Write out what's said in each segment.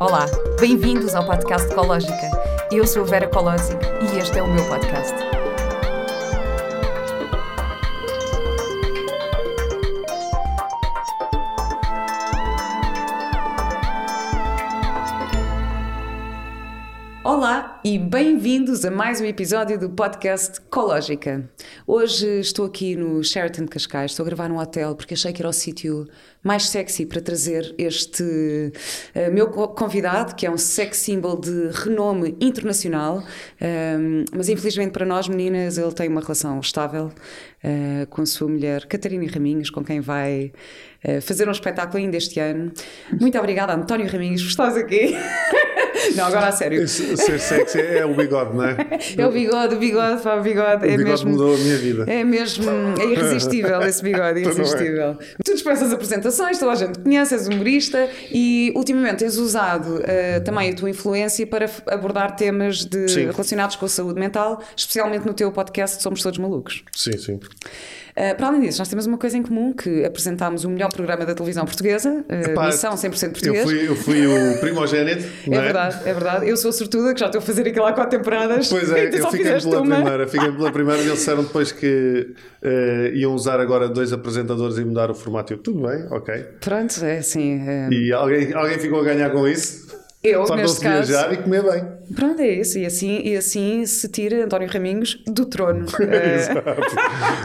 Olá, bem-vindos ao podcast Ecológica. Eu sou a Vera Colosi e este é o meu podcast. Olá e bem-vindos a mais um episódio do podcast Ecológica. Hoje estou aqui no Sheraton Cascais, estou a gravar num hotel porque achei que era o sítio mais sexy para trazer este uh, meu convidado, que é um sex symbol de renome internacional, uh, mas infelizmente para nós meninas ele tem uma relação estável uh, com a sua mulher Catarina Raminhos, com quem vai fazer um espetáculo ainda este ano. Muito obrigada, António Raminhos, por estás aqui. Não, agora a sério. Ser sexy é o bigode, não é? É o bigode, o bigode, pá, o bigode. O é bigode mesmo, mudou a minha vida. É mesmo, é irresistível esse bigode, irresistível. Tu dispensas apresentações, toda a gente conhece, és humorista e ultimamente tens usado uh, também a tua influência para abordar temas de, relacionados com a saúde mental, especialmente no teu podcast Somos Todos Malucos. Sim, sim. Uh, para além disso, nós temos uma coisa em comum, que apresentámos o melhor programa da televisão portuguesa, uh, Epá, Missão 100% Português. Eu fui, eu fui o primogênito, é? é? verdade, é verdade. Eu sou sortuda, que já estou a fazer aquilo há quatro temporadas. Pois é, eu fiquei pela uma. primeira, fiquei pela primeira e eles disseram depois que uh, iam usar agora dois apresentadores e mudar o formato. Eu, tudo bem, ok. Pronto, é assim. E alguém, alguém ficou a ganhar com isso? Eu, Só neste caso. viajar e comer bem. Pronto, é isso. E assim, e assim se tira António Raminhos do trono. Exato.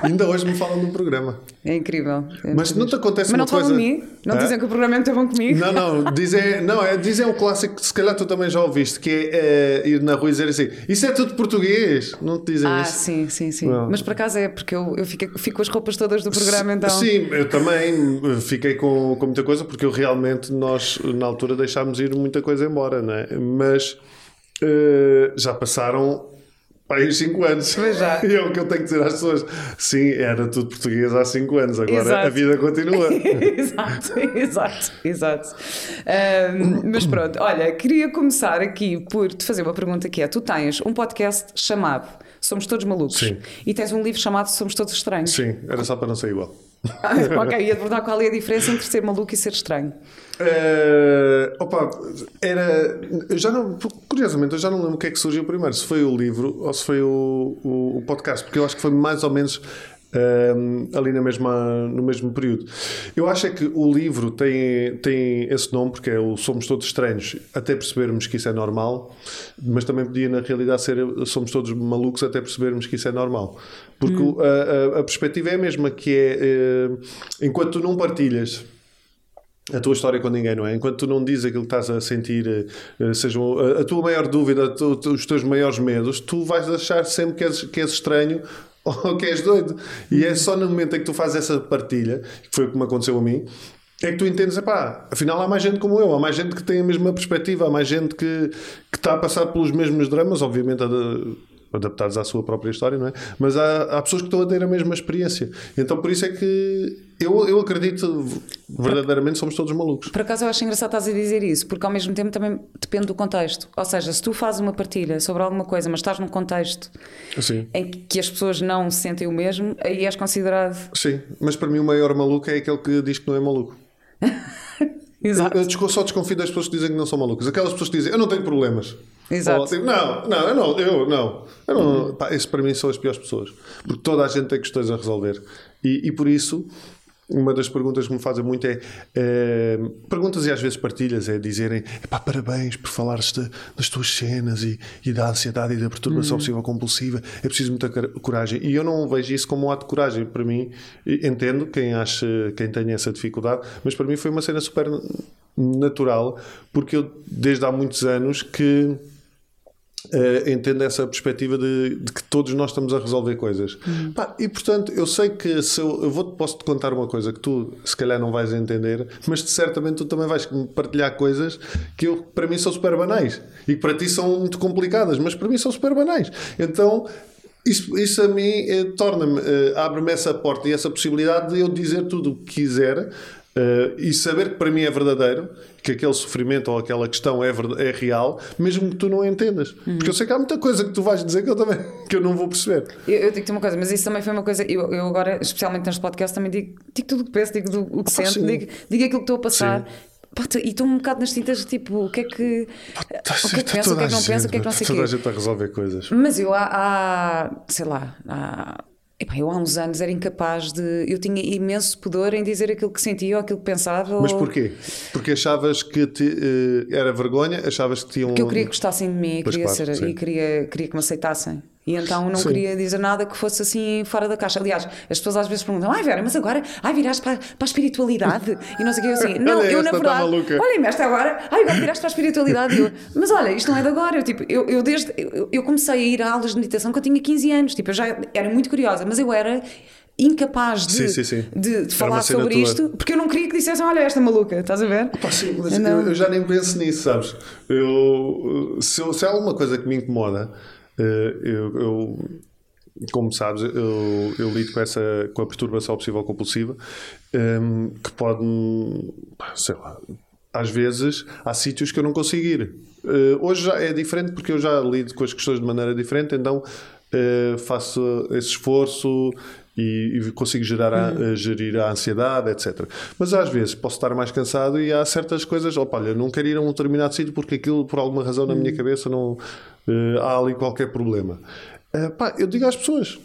Ainda hoje me falam do programa. É incrível. É Mas não te acontece Mas não falam coisa... de mim? Não dizem que o programa é muito bom comigo? Não, não. Dizem, não, é, dizem um clássico que se calhar tu também já ouviste, que é, é ir na rua e dizer assim: Isso é tudo português. Não te dizem ah, isso? Ah, sim, sim, sim. Não. Mas por acaso é porque eu, eu fico, fico com as roupas todas do programa, então. Sim, eu também fiquei com, com muita coisa, porque eu realmente, nós na altura deixámos ir muita coisa embora, não é? mas uh, já passaram Pai, uns 5 anos. E é o que eu tenho que dizer às pessoas. Sim, era tudo português há 5 anos, agora exato. a vida continua. exato, exato, exato. Um, mas pronto, olha, queria começar aqui por te fazer uma pergunta que é: tu tens um podcast chamado Somos Todos Malucos Sim. e tens um livro chamado Somos Todos Estranhos. Sim, era só para não ser igual. ok, ia-te perguntar qual é a diferença entre ser maluco e ser estranho. Uh, opa, era. Já não, curiosamente, eu já não lembro o que é que surgiu primeiro, se foi o livro ou se foi o, o, o podcast, porque eu acho que foi mais ou menos um, ali na mesma, no mesmo período. Eu acho é que o livro tem, tem esse nome porque é o Somos Todos Estranhos, até percebermos que isso é normal, mas também podia na realidade ser Somos Todos Malucos até percebermos que isso é normal. Porque hum. a, a, a, perspectiva é a mesma, que é uh, enquanto tu não partilhas a tua história com ninguém, não é? Enquanto tu não dizes aquilo que estás a sentir, uh, seja a, a tua maior dúvida, os teus maiores medos, tu vais achar sempre que és, que és estranho ou que és doido. E é só no momento em que tu fazes essa partilha, que foi o que me aconteceu a mim, é que tu entendes, pá, afinal há mais gente como eu, há mais gente que tem a mesma perspectiva, há mais gente que, que está a passar pelos mesmos dramas, obviamente adaptados à sua própria história, não é? Mas há, há pessoas que estão a ter a mesma experiência. Então por isso é que eu, eu acredito verdadeiramente somos todos malucos. Por acaso eu acho engraçado estás a dizer isso, porque ao mesmo tempo também depende do contexto. Ou seja, se tu fazes uma partilha sobre alguma coisa, mas estás num contexto Sim. em que as pessoas não sentem o mesmo, aí és considerado. Sim, mas para mim o maior maluco é aquele que diz que não é maluco. Exato. Eu, eu só desconfio das pessoas que dizem que não são malucas. Aquelas pessoas que dizem eu não tenho problemas. Exato. Tipo, não, não, eu não, eu não. Eu não uhum. pá, esse para mim são as piores pessoas. Porque toda a gente tem questões a resolver. E, e por isso uma das perguntas que me fazem muito é, é perguntas e às vezes partilhas é dizerem pá, parabéns por falares das tuas cenas e, e, da ansiedade e da perturbação uhum. obsessiva compulsiva é preciso muita coragem e eu não vejo isso como um ato de coragem para mim entendo quem acha quem tem essa dificuldade mas para mim foi uma cena super natural porque eu desde há muitos anos que Uh, entendo essa perspectiva de, de, que todos nós estamos a resolver coisas. Uhum. Pá, e portanto, eu sei que se eu, eu vou, posso te contar uma coisa que tu se calhar não vais entender, mas certamente tu também vais partilhar coisas que eu, para mim são super banais e que para ti são muito complicadas, mas para mim são super banais. Então isso, isso a mim eh, torna-me, eh, abre-me essa porta e essa possibilidade de eu dizer tudo o que quiser Uh, e saber que para mim é verdadeiro, que aquele sofrimento ou aquela questão é, é real, mesmo que tu não entendas. Uhum. Porque eu sei que há muita coisa que tu vais dizer que eu também que eu não vou perceber. Eu, eu digo-te uma coisa, mas isso também foi uma coisa. Eu, eu agora, especialmente neste podcast, também digo, digo tudo o que penso, digo o que ah, sinto, digo, digo aquilo que estou a passar. Sim Pá, e estou um bocado nas tintas, tipo, o que é que. o que é que pensa, o que é que não pensa, o que é que não sei o Toda a gente a resolver coisas. Mas eu há, há sei lá, há, epá, eu há uns anos era incapaz de. Eu tinha imenso pudor em dizer aquilo que sentia ou aquilo que pensava. Mas ou porquê? Porque achavas que te, eh, era vergonha? Achavas que tinham. que eu queria que gostassem de mim e, queria, claro, ser, e queria, queria que me aceitassem. E então não Sim. queria dizer nada que fosse assim fora da caixa. Aliás, as pessoas às vezes perguntam: Ai Vera, mas agora ai, viraste para, para a espiritualidade? E não sei o que eu assim. Não, Olha, eu na tá verdade. maluca. Olha-me esta agora, ai, agora viraste para a espiritualidade. Eu, mas olha, isto não é de agora. Eu, tipo, eu, eu desde. Eu, eu comecei a ir a aulas de meditação quando eu tinha 15 anos. Tipo, eu já era muito curiosa, mas eu era incapaz de, Sim, sim, sim. de, de falar sobre tua. isto porque eu não queria que dissessem: Olha, esta maluca, estás a ver? Mas Eu eu, já nem penso nisso, sabes? Eu, se, se há alguma coisa que me incomoda, eu, eu- como sabes, eu, eu lido com, essa, com a perturbação obsessiva compulsiva, ehm, que pode, sei lá, às vezes há sítios que eu não consigo ir. Eh, hoje já é diferente porque eu já lido com as questões de maneira diferente, então eh, faço esse esforço e, e consigo gerar a, eh, gerir a ansiedade, etc. Mas às vezes posso estar mais cansado e há certas coisas, opa, olha, não quero ir a um determinado sítio porque aquilo, por alguma razão na minha cabeça, não eh, há ali qualquer problema. Eh, pá, eu digo às pessoas: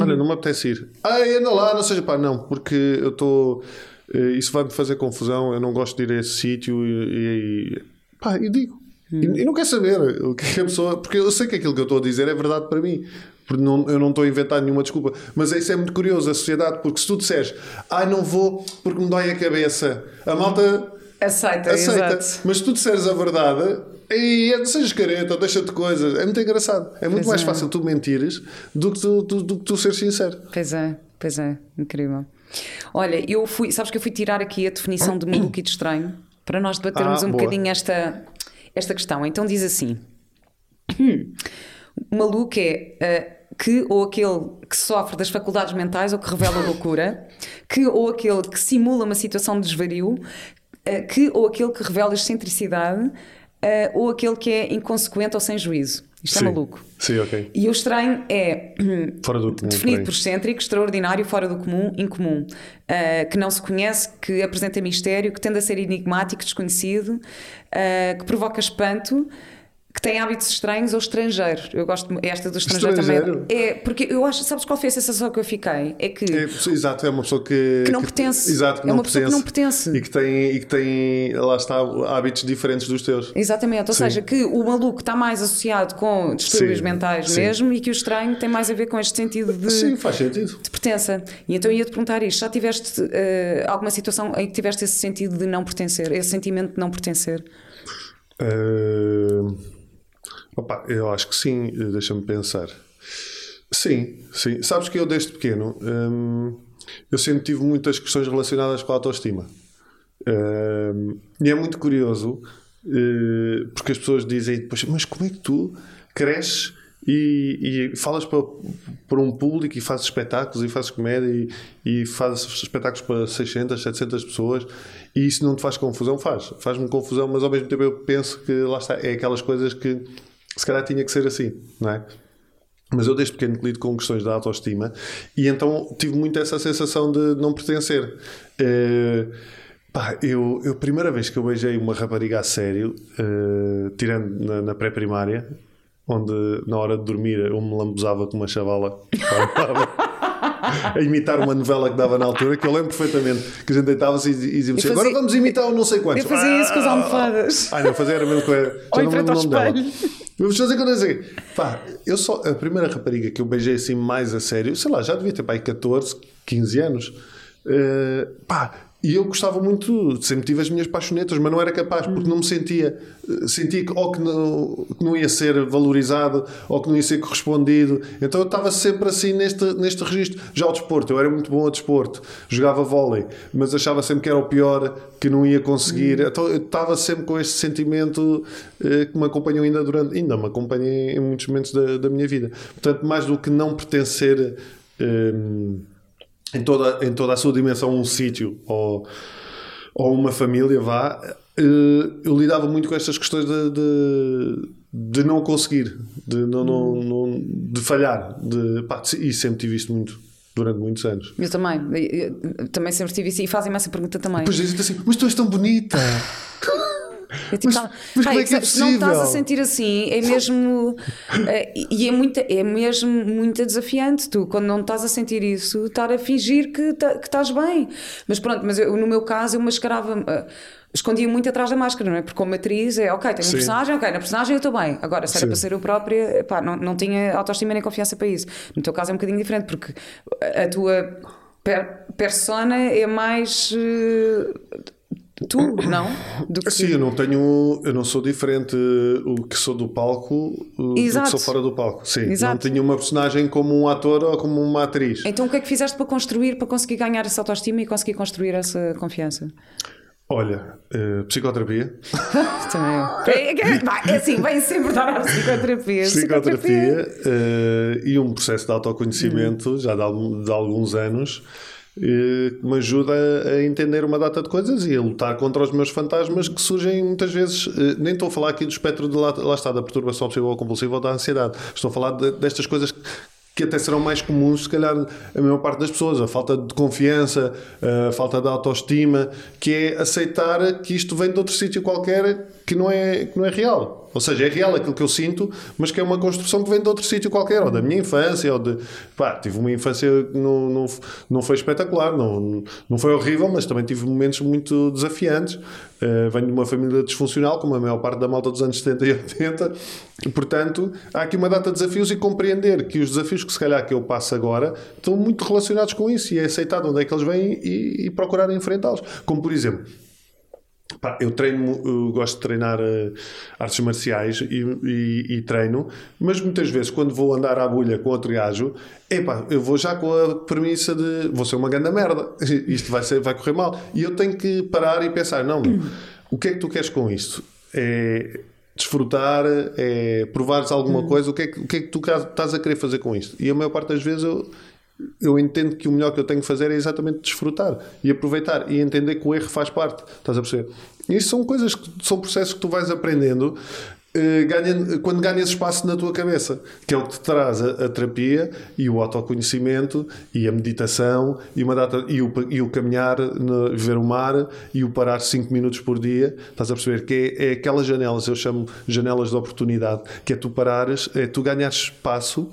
olha, não me apetece ir. Ai, anda lá, não seja pá, não, porque eu estou. isso vai-me fazer confusão, eu não gosto de ir a esse sítio e, e, pá, e digo. E, e não quer saber o que a pessoa. Porque eu sei que aquilo que eu estou a dizer é verdade para mim. Porque não, eu não estou a inventar nenhuma desculpa. Mas isso é muito curioso, a sociedade, porque se tu disseres, ai, não vou porque me dói a cabeça, a malta Aceita, aceita. exato. Mas se tu disseres a verdade, ei, não sejas careta, deixa-te coisas. É muito engraçado. É muito Pois mais é. fácil tu mentires do que tu, do, do que tu seres sincero. Pois é, pois é, incrível. Olha, eu fui, sabes que eu fui tirar aqui a definição de maluco e de estranho para nós debatermos Ah, um boa. bocadinho esta, esta questão. Então diz assim: maluco é eh, que ou aquele que sofre das faculdades mentais ou que revela loucura, que ou aquele que simula uma situação de desvario, eh, que ou aquele que revela excentricidade, eh, ou aquele que é inconsequente ou sem juízo. Isto Sim. é maluco. Sim, ok. E o estranho é Fora do comum. definido por excêntrico, extraordinário, fora do comum, incomum, uh, que não se conhece, que apresenta mistério, que tende a ser enigmático, desconhecido, uh, que provoca espanto. Que tem hábitos estranhos ou estrangeiro. Eu gosto esta do estrangeiro, Estrangeiro? também. É, porque eu acho, sabes qual foi a sensação que eu fiquei? É que É, exato, é uma pessoa que, Que não pertence. Exato, que É não uma pessoa que pertence. não pertence. E que tem, e que tem, lá está, hábitos diferentes dos teus. Exatamente, ou Sim. seja, que o maluco está mais associado com distúrbios Sim, mentais sim. mesmo e que o estranho tem mais a ver com este sentido de, Sim, faz sentido. de pertença. E então ia-te perguntar isto: já tiveste eh, alguma situação em que tiveste esse sentido de não pertencer, esse sentimento de não pertencer? Uh, opa, eu acho que sim, deixa-me pensar. Sim, sim. Sabes que eu desde pequeno hum, eu sempre tive muitas questões relacionadas com a autoestima. Hum, e é muito curioso eh, porque as pessoas dizem depois, mas como é que tu cresces e, e falas para, para um público e fazes espetáculos e fazes comédia e, e fazes espetáculos para 600, 700 pessoas e isso não te faz confusão? Faz, faz-me confusão, mas ao mesmo tempo eu penso que lá está, é aquelas coisas que se calhar tinha que ser assim, não é? Mas eu desde pequeno que lido com questões da autoestima e então tive muito essa sensação de não pertencer. Eh, pá, eu, eu, primeira vez que eu beijei uma rapariga a sério, eh, tirando na, na pré-primária, onde na hora de dormir eu me lambuzava com uma chavala a imitar uma novela que dava na altura, que eu lembro perfeitamente que a gente deitava-se e, e dizíamos assim, fazia- agora vamos imitar o não sei quantos. Eu fazia isso com as Ah! almofadas. Ah, não, fazer era mesmo com a. Ou em não frente lembro ao o nome dela. Espelho. Vamos fazer quando eu sei. Pá, eu só. A primeira rapariga que eu beijei assim mais a sério, sei lá, já devia ter pá, aí 14, 15 anos. Eh, pá, e eu gostava muito, sempre tive as minhas paixonetas, mas não era capaz, porque não me sentia. eh, Sentia que ou que não, que não ia ser valorizado ou que não ia ser correspondido. Então eu estava sempre assim neste, neste registro. Já ao desporto, eu era muito bom a desporto, jogava vôlei, mas achava sempre que era o pior, que não ia conseguir. Então eu estava sempre com este sentimento eh, que me acompanhou ainda durante. Ainda me acompanha em muitos momentos da, da minha vida. Portanto, mais do que não pertencer. eh, em toda, em toda a sua dimensão um sítio ou, ou uma família vá eh, eu lidava muito com estas questões de, de, de não conseguir de, não, não, não- de falhar de, pá, e sempre tive isto muito durante muitos anos. Eu também. Eu, eu, também sempre tive isso e fazem-me essa pergunta também. Depois dizem assim, mas tu és tão bonita. É tipo, mas, mas como é é? Se não estás a sentir assim, é mesmo. é, e é, muito, é mesmo muito desafiante tu, quando não estás a sentir isso, estar a fingir que, tá, que estás bem. Mas pronto, mas eu, no meu caso eu mascarava. Uh, escondia muito atrás da máscara, não é? Porque como atriz é ok, tenho um personagem, ok, na personagem eu estou bem. Agora, se era Sim. para ser eu própria, pá, não, não tinha autoestima nem confiança para isso. No teu caso é um bocadinho diferente, porque a tua per persona é mais. Uh, tu, não? Do que... Sim, eu não tenho. Eu não sou diferente o que sou do palco Exato. do que sou fora do palco. Sim, Exato. não tenho uma personagem como um ator ou como uma atriz. Então o que é que fizeste para construir, para conseguir ganhar essa autoestima e conseguir construir essa confiança? Olha, uh, psicoterapia. Também é, é, é assim, vem sempre dar a psicoterapia. Psicoterapia, uh, e um processo de autoconhecimento uhum. já de, de, alguns anos que me ajuda a entender uma data de coisas e a lutar contra os meus fantasmas que surgem muitas vezes. nem estou a falar aqui do espectro de lá, lá está, da perturbação obsessiva ou compulsiva ou da ansiedade. Estou a falar de, destas coisas que até serão mais comuns, se calhar, a maior parte das pessoas. A falta de confiança, a falta de autoestima, que é aceitar que isto vem de outro sítio qualquer que não é, que não é real. Ou seja, é real aquilo que eu sinto, mas que é uma construção que vem de outro sítio qualquer, ou da minha infância, ou de. Pá, tive uma infância que não, não, não foi espetacular, não, não foi horrível, mas também tive momentos muito desafiantes. Uh, venho de uma família disfuncional, como a maior parte da malta dos anos 70 e 80, e, portanto, há aqui uma data de desafios e compreender que os desafios que se calhar que eu passo agora estão muito relacionados com isso e é aceitar de onde é que eles vêm e, e procurar enfrentá-los. Como, por exemplo, eu treino, eu gosto de treinar uh, artes marciais e, e, e, treino, mas muitas vezes quando vou andar à bolha com outro gajo, epá, eu vou já com a premissa de vou ser uma grande merda, isto vai, ser, vai correr mal. E eu tenho que parar e pensar: não, o que é que tu queres com isto? É desfrutar, é provares alguma hum. coisa, o que, é que, o que é que tu estás a querer fazer com isto? E a maior parte das vezes eu, eu entendo que o melhor que eu tenho que fazer é exatamente desfrutar e aproveitar e entender que o erro faz parte. Estás a perceber? Isso são coisas que são processos que tu vais aprendendo eh, ganha, quando ganhas espaço na tua cabeça, que é o que te traz a, a, terapia e o autoconhecimento e a meditação e, uma data, e, o, e o caminhar, no, ver o mar e o parar 5 minutos por dia. Estás a perceber que é, é aquelas janelas, eu chamo janelas de oportunidade, que é tu parares, é tu ganhares espaço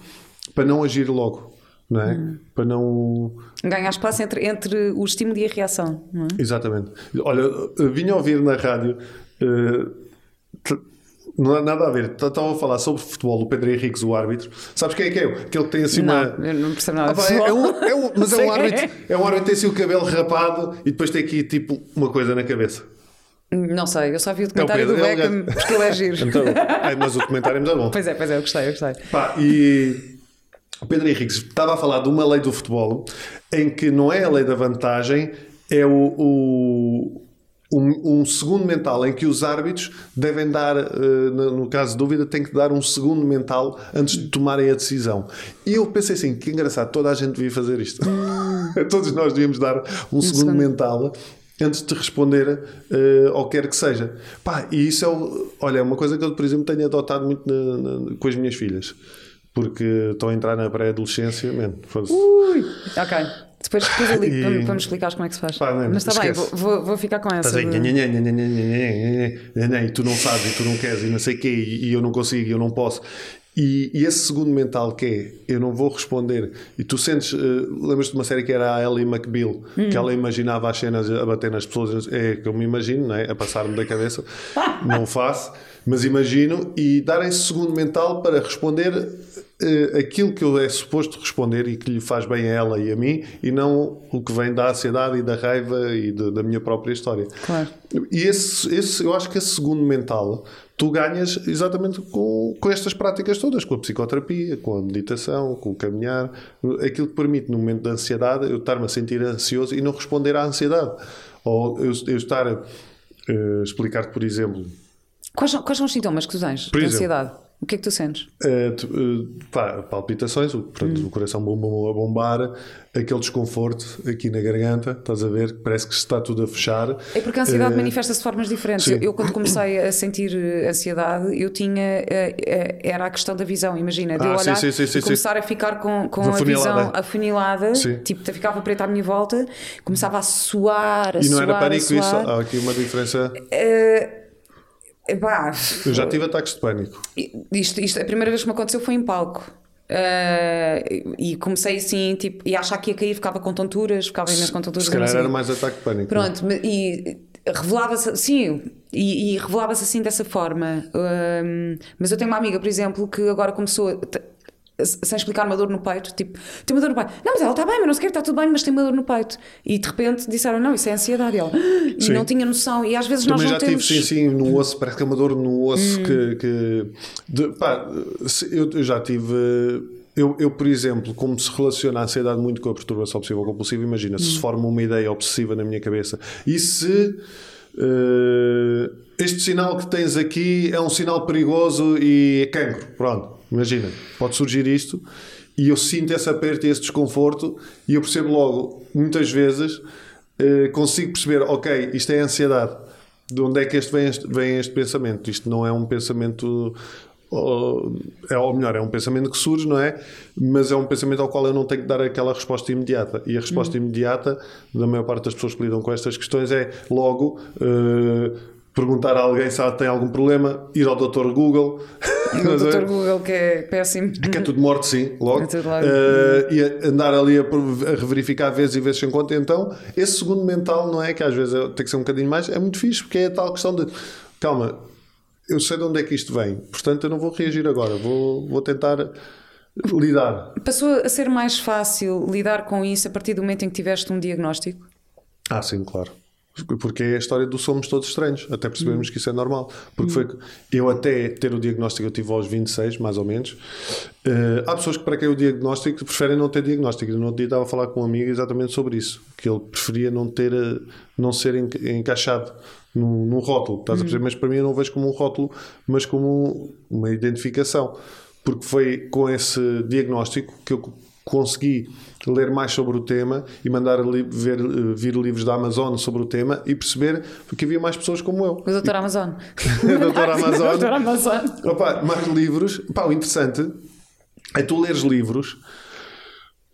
para não agir logo não é? Hum. Para não. Ganhar espaço entre, entre o estímulo e a reação, não é? Exatamente. Olha, vinha a ouvir na rádio. Uh, não há nada a ver. Estava a falar sobre futebol, o Pedro Henriques, o árbitro. Sabes quem é que é? Aquele que tem assim não, uma. Eu não percebo nada. Ah, é, é, um, é um, mas é um árbitro. É um árbitro que tem assim o cabelo rapado e depois tem aqui tipo uma coisa na cabeça. Não sei, eu só vi o documentário do é Beckham porque ele é giro. Então, é, mas o documentário é muito bom. Pois é, pois é, eu gostei, eu gostei. Pá, e o Pedro Henriques estava a falar de uma lei do futebol em que não é a lei da vantagem, é o, o um, um, segundo mental em que os árbitros devem dar, uh, no caso de dúvida, têm que dar um segundo mental antes de tomarem a decisão. E eu pensei assim: que engraçado, toda a gente devia fazer isto. Todos nós devíamos dar um segundo mental antes de responder uh, ao que quer que seja. Pá, e isso é, o, olha, é uma coisa que eu, por exemplo, tenho adotado muito na, na, com as minhas filhas porque estou a entrar na pré-adolescência, man, Ui, ok. Depois, depois eu ligo e... para, me explicar como é que se faz. Pá, não, Mas está bem, vou, vou, vou, ficar com essa. Aí, de... E tu não sabes, e tu não queres, e não sei o quê, e eu não consigo, e eu não posso. E, e, esse segundo mental que é eu não vou responder, e tu sentes, uh, lembras-te de uma série que era a Ellie McBeal, hum. que ela imaginava as cenas a bater nas pessoas, é que eu me imagino, não é? a passar-me da cabeça, não faço, mas imagino, e dar esse segundo mental para responder uh, aquilo que eu é suposto responder e que lhe faz bem a ela e a mim e não o que vem da ansiedade e da raiva e de, da minha própria história. Claro. E esse, esse, eu acho que esse segundo mental tu ganhas exatamente com, com estas práticas todas, com a psicoterapia, com a meditação, com o caminhar, aquilo que permite no momento da ansiedade eu estar-me a sentir ansioso e não responder à ansiedade. Ou eu, eu estar a uh, explicar-te, por exemplo. Quais, quais são os sintomas que tu tens por de exemplo, ansiedade? O que é que tu sentes? Uh, tu, uh, pá, palpitações, o, portanto, hum. o coração a bombar, aquele desconforto aqui na garganta, estás a ver? Parece que está tudo a fechar. É porque a ansiedade uh, manifesta-se de formas diferentes. Eu, eu, quando comecei a sentir ansiedade, eu tinha. era a questão da visão, imagina, de ah, eu olhar sim, sim, sim, e começar a ficar com, com a visão afunilada, tipo, ficava preta à minha volta, começava a suar, a E não suar, era pânico isso? Há aqui uma diferença. Uh, Eu já tive ataques de pânico. Isto, isto, a primeira vez que me aconteceu foi em palco. Uh, e comecei assim, tipo, e achar que ia cair, ficava com tonturas, ficava imenso com tonturas. Se calhar era mais ataque de pânico. Pronto, não? e revelava-se, sim, e, e revelava-se assim dessa forma. Uh, mas eu tenho uma amiga, por exemplo, que agora começou a sem explicar uma dor no peito, tipo, tem uma dor no peito. Não, mas ela está bem, mas não se quer, está tudo bem, mas tem uma dor no peito. E de repente disseram, não, isso é ansiedade. E ela, e sim. não tinha noção. E às vezes Também nós não já temos... tive, sim, sim, no osso, parece que é uma dor no osso hum. que. que de, pá, eu, eu já tive. Eu, eu, por exemplo, como se relaciona a ansiedade muito com a perturbação obsessiva compulsiva, imagina, se se hum. forma uma ideia obsessiva na minha cabeça e se uh, este sinal que tens aqui é um sinal perigoso e é cancro, pronto, Imagina, pode surgir isto e eu sinto esse aperto e esse desconforto e eu percebo logo, muitas vezes, eh, consigo perceber, ok, isto é ansiedade. De onde é que este vem, este vem este pensamento? Isto não é um pensamento é, ou melhor, é um pensamento que surge, não é? Mas é um pensamento ao qual eu não tenho que dar aquela resposta imediata. E a resposta uhum. imediata, da maior parte das pessoas que lidam com estas questões, é logo uh, perguntar a alguém se tem algum problema, ir ao Dr. Google. O Dr. Google que é péssimo. Que é tudo morto, sim, logo. É uh, e andar ali a, a verificar vezes e vezes sem conta. Então, esse segundo mental, não é? Que às vezes tem que ser um bocadinho mais, é muito fixe, porque é a tal questão de calma, eu sei de onde é que isto vem, portanto eu não vou reagir agora, vou, vou tentar lidar. Passou a ser mais fácil lidar com isso a partir do momento em que tiveste um diagnóstico? Ah, sim, claro. Porque é a história do somos todos estranhos, até percebermos hum. que isso é normal. Porque foi eu até ter o diagnóstico, eu tive aos 26, mais ou menos. Uh, há pessoas que para quem o diagnóstico preferem não ter diagnóstico. No outro dia estava a falar com um amigo exatamente sobre isso, que ele preferia não ter, eh, não ser encaixado num, num rótulo, estás a perceber? Hum. Mas para mim eu não vejo como um rótulo, mas como uma identificação. Porque foi com esse diagnóstico que eu consegui ler mais sobre o tema e mandar ver, eh, vir livros da Amazon sobre o tema e perceber que havia mais pessoas como eu. O Doutor Amazon. o Doutor Amazon. Doutor Amazon. Opa, mais livros. Pá, o interessante é tu leres livros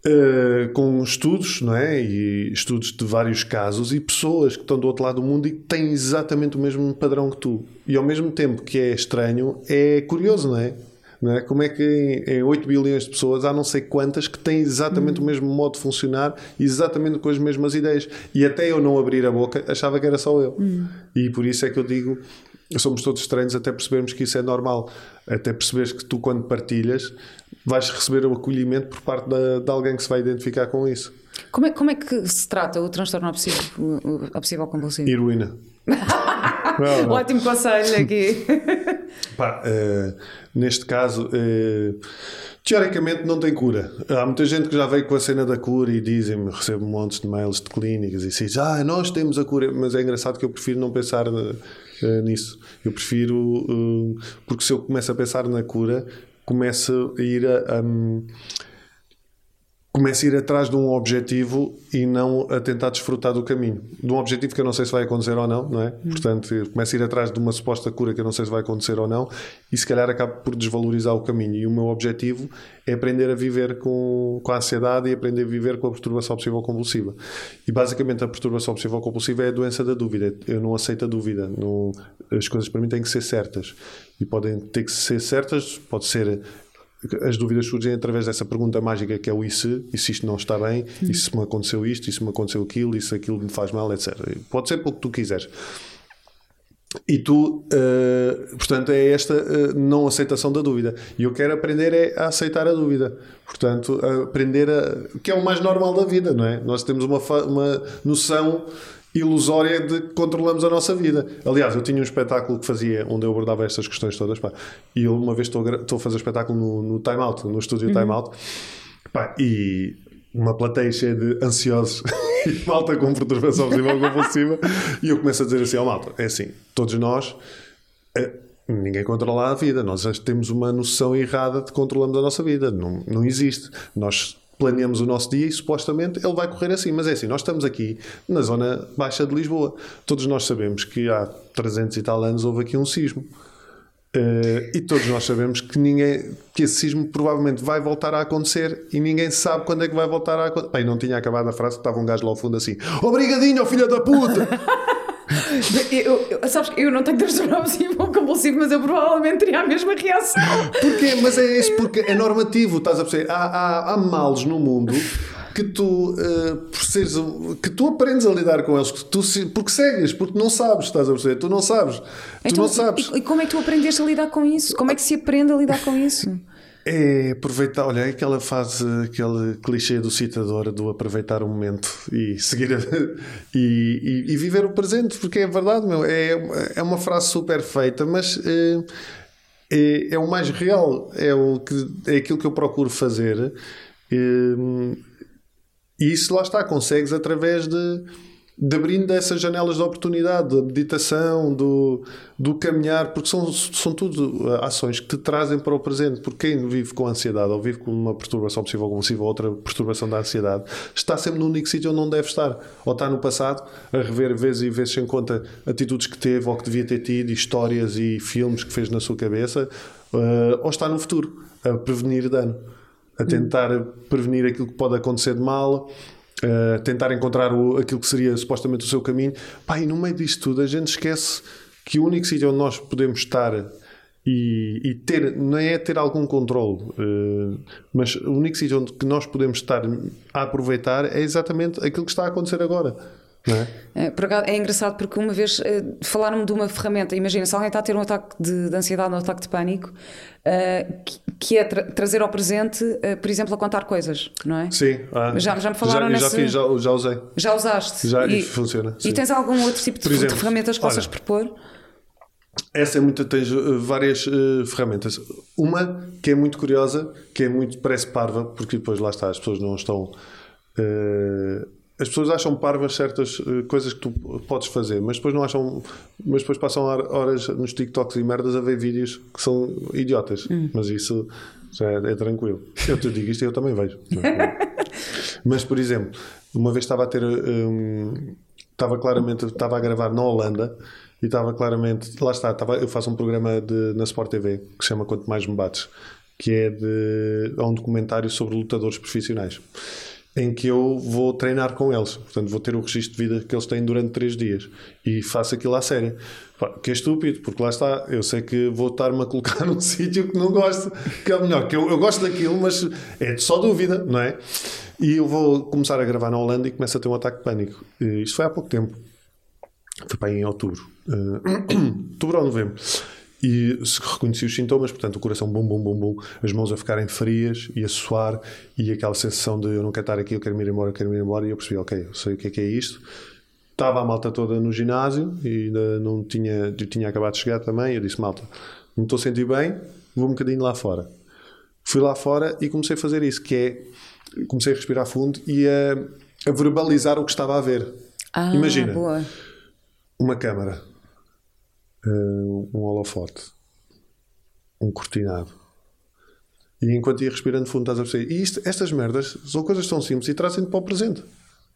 uh, com estudos, não é? E estudos de vários casos e pessoas que estão do outro lado do mundo e que têm exatamente o mesmo padrão que tu. E ao mesmo tempo que é estranho, é curioso, não é? Não é? Como é que em, 8 bilhões de pessoas há não sei quantas que têm exatamente hum. o mesmo modo de funcionar, exatamente com as mesmas ideias. E até eu não abrir a boca achava que era só eu. Hum. E por isso é que eu digo somos todos estranhos até percebermos que isso é normal. Até perceberes que tu, quando partilhas, vais receber o acolhimento por parte de, de alguém que se vai identificar com isso. Como é, como é que se trata o transtorno obsessivo, obsessivo compulsivo? Heroína. não, não. Ótimo conselho aqui. Pá, uh, neste caso, uh, teoricamente não tem cura. Há muita gente que já veio com a cena da cura e dizem-me, recebo montes de mails de clínicas e dizem, ah, nós temos a cura, mas é engraçado que eu prefiro não pensar uh, nisso. Eu prefiro, porque se eu começo a pensar na cura, começo a ir a. Um, começo a ir atrás de um objetivo e não a tentar desfrutar do caminho. De um objetivo que eu não sei se vai acontecer ou não, não é? Hum. Portanto, começo a ir atrás de uma suposta cura que eu não sei se vai acontecer ou não e se calhar acabo por desvalorizar o caminho. E o meu objetivo é aprender a viver com, com a ansiedade e aprender a viver com a perturbação obsessiva compulsiva. E basicamente a perturbação obsessiva compulsiva é a doença da dúvida. Eu não aceito a dúvida. Não, as coisas para mim têm que ser certas. E podem ter que ser certas, pode ser as dúvidas surgem através dessa pergunta mágica que é o e se, e se isto não está bem, e se me aconteceu isto, e se me aconteceu aquilo, e se aquilo me faz mal, etc. Pode ser pelo que tu quiseres. E tu, uh, portanto, é esta uh, não aceitação da dúvida. E eu quero aprender é a aceitar a dúvida. Portanto, aprender a. que é o mais normal da vida, não é? Nós temos uma, uma noção ilusória de que controlamos a nossa vida. Aliás, eu tinha um espetáculo que fazia onde eu abordava estas questões todas, pá, e eu uma vez estou a, estou a fazer espetáculo no, no Time Out, no estúdio uhum. Time Out, pá, e uma plateia cheia de ansiosos e malta com perturbação obsessiva compulsiva, e eu começo a dizer assim: Ó oh, malta, é assim, todos nós. Eh, ninguém controla a vida. Nós temos uma noção errada de controlamos a nossa vida. Não, não existe. Nós planeamos o nosso dia e supostamente ele vai correr assim. Mas é assim, nós estamos aqui na zona baixa de Lisboa. Todos nós sabemos que há 300 e tal anos houve aqui um sismo. Uh, e todos nós sabemos que ninguém que esse sismo provavelmente vai voltar a acontecer e ninguém sabe quando é que vai voltar a acontecer. Bem, não tinha acabado a frase, estava um gajo lá ao fundo assim: Obrigadinho, filho da puta! eu, eu, sabes que eu não tenho transtorno obsessivo compulsivo, mas eu provavelmente teria a mesma reação. Porquê? Mas é isso, porque é normativo, estás a perceber? Há, há, há males no mundo que tu, uh, por seres, que tu aprendes a lidar com eles, tu, porque segues, porque não sabes, estás a perceber? Tu não sabes. Então, tu não sabes. E, e como é que tu aprendeste a lidar com isso? Como é que se aprende a lidar com isso? É aproveitar, olha, é aquela fase, aquele clichê do citador do aproveitar o momento e seguir a, e, e, e, viver o presente, porque é verdade, meu, é, é uma frase super feita, mas é, é, é o mais real, é, o que, é aquilo que eu procuro fazer. É, e isso lá está, consegues através de de abrindo essas janelas de oportunidade, da meditação, do, do caminhar, porque são, são tudo uh, ações que te trazem para o presente. Porque quem vive com ansiedade ou vive com uma perturbação possível compulsiva ou outra perturbação da ansiedade está sempre no único sítio onde não deve estar. Ou está no passado a rever vezes e vezes sem conta atitudes que teve ou que devia ter tido, histórias e filmes que fez na sua cabeça, uh, ou está no futuro a prevenir dano, a tentar prevenir aquilo que pode acontecer de mal Uh, tentar encontrar o, aquilo que seria supostamente o seu caminho. Pá, e no meio disto tudo a gente esquece que o único sítio onde nós podemos estar e, e ter, não é ter algum controle, uh, mas o único sítio onde que nós podemos estar a aproveitar é exatamente aquilo que está a acontecer agora. É? É, é? engraçado porque uma vez uh, falaram-me de uma ferramenta. Imagina, se alguém está a ter um ataque de, de ansiedade um ataque de pânico, uh, que, é tra trazer ao presente, uh, por exemplo, a contar coisas, não é? Sim, ah, já, já me falaram já, nesse... já, fiz, já, já usei. Já usaste? Já, e, funciona. Sim. E tens algum outro tipo de, exemplo, de ferramentas que olha, possas propor? Essa é muito, tens várias ferramentas. Uma que é muito curiosa, que é muito, parece parva, porque depois lá está, as pessoas não estão as pessoas acham parvas certas uh, coisas que tu podes fazer, mas depois não acham, mas depois passam horas nos TikToks e merdas a ver vídeos que são idiotas. Hum. Mas isso já é, é, tranquilo. Eu te digo isto e eu também vejo. mas, por exemplo, uma vez estava a ter. Um, estava claramente. Estava a gravar na Holanda e estava claramente. Lá está, estava, eu faço um programa de, na Sport TV que se chama Quanto Mais Me Bates, que é de. É um documentário sobre lutadores profissionais em que eu vou treinar com eles. Portanto, vou ter o registro de vida que eles têm durante três dias e faço aquilo à série. Que é estúpido, porque lá está, eu sei que vou estar-me a colocar num sítio que não gosto, que é melhor, que eu, eu gosto daquilo, mas é só dúvida, não é? E eu vou começar a gravar na Holanda e começo a ter um ataque de pânico. Isto foi há pouco tempo. Foi para em outubro. Uh, outubro ou novembro e reconheci os sintomas, portanto, o coração bum, bum, bum, bum, as mãos a ficarem frias e a suar e aquela sensação de eu não quero estar aqui, eu quero ir embora, eu quero ir embora. E eu percebi, ok, eu sei o que é que é isto. Estava a malta toda no ginásio e ainda não tinha, eu tinha acabado de chegar também. Eu disse, malta, não estou a sentir bem, vou um bocadinho lá fora. Fui lá fora e comecei a fazer isso, que é comecei a respirar fundo e a, a verbalizar o que estava a ver. Ah, Imagina boa. uma câmara uh, um holofote, um cortinado. E enquanto ia respirando fundo, estás a perceber. E isto, estas merdas são coisas tão simples e trazem-te para o presente.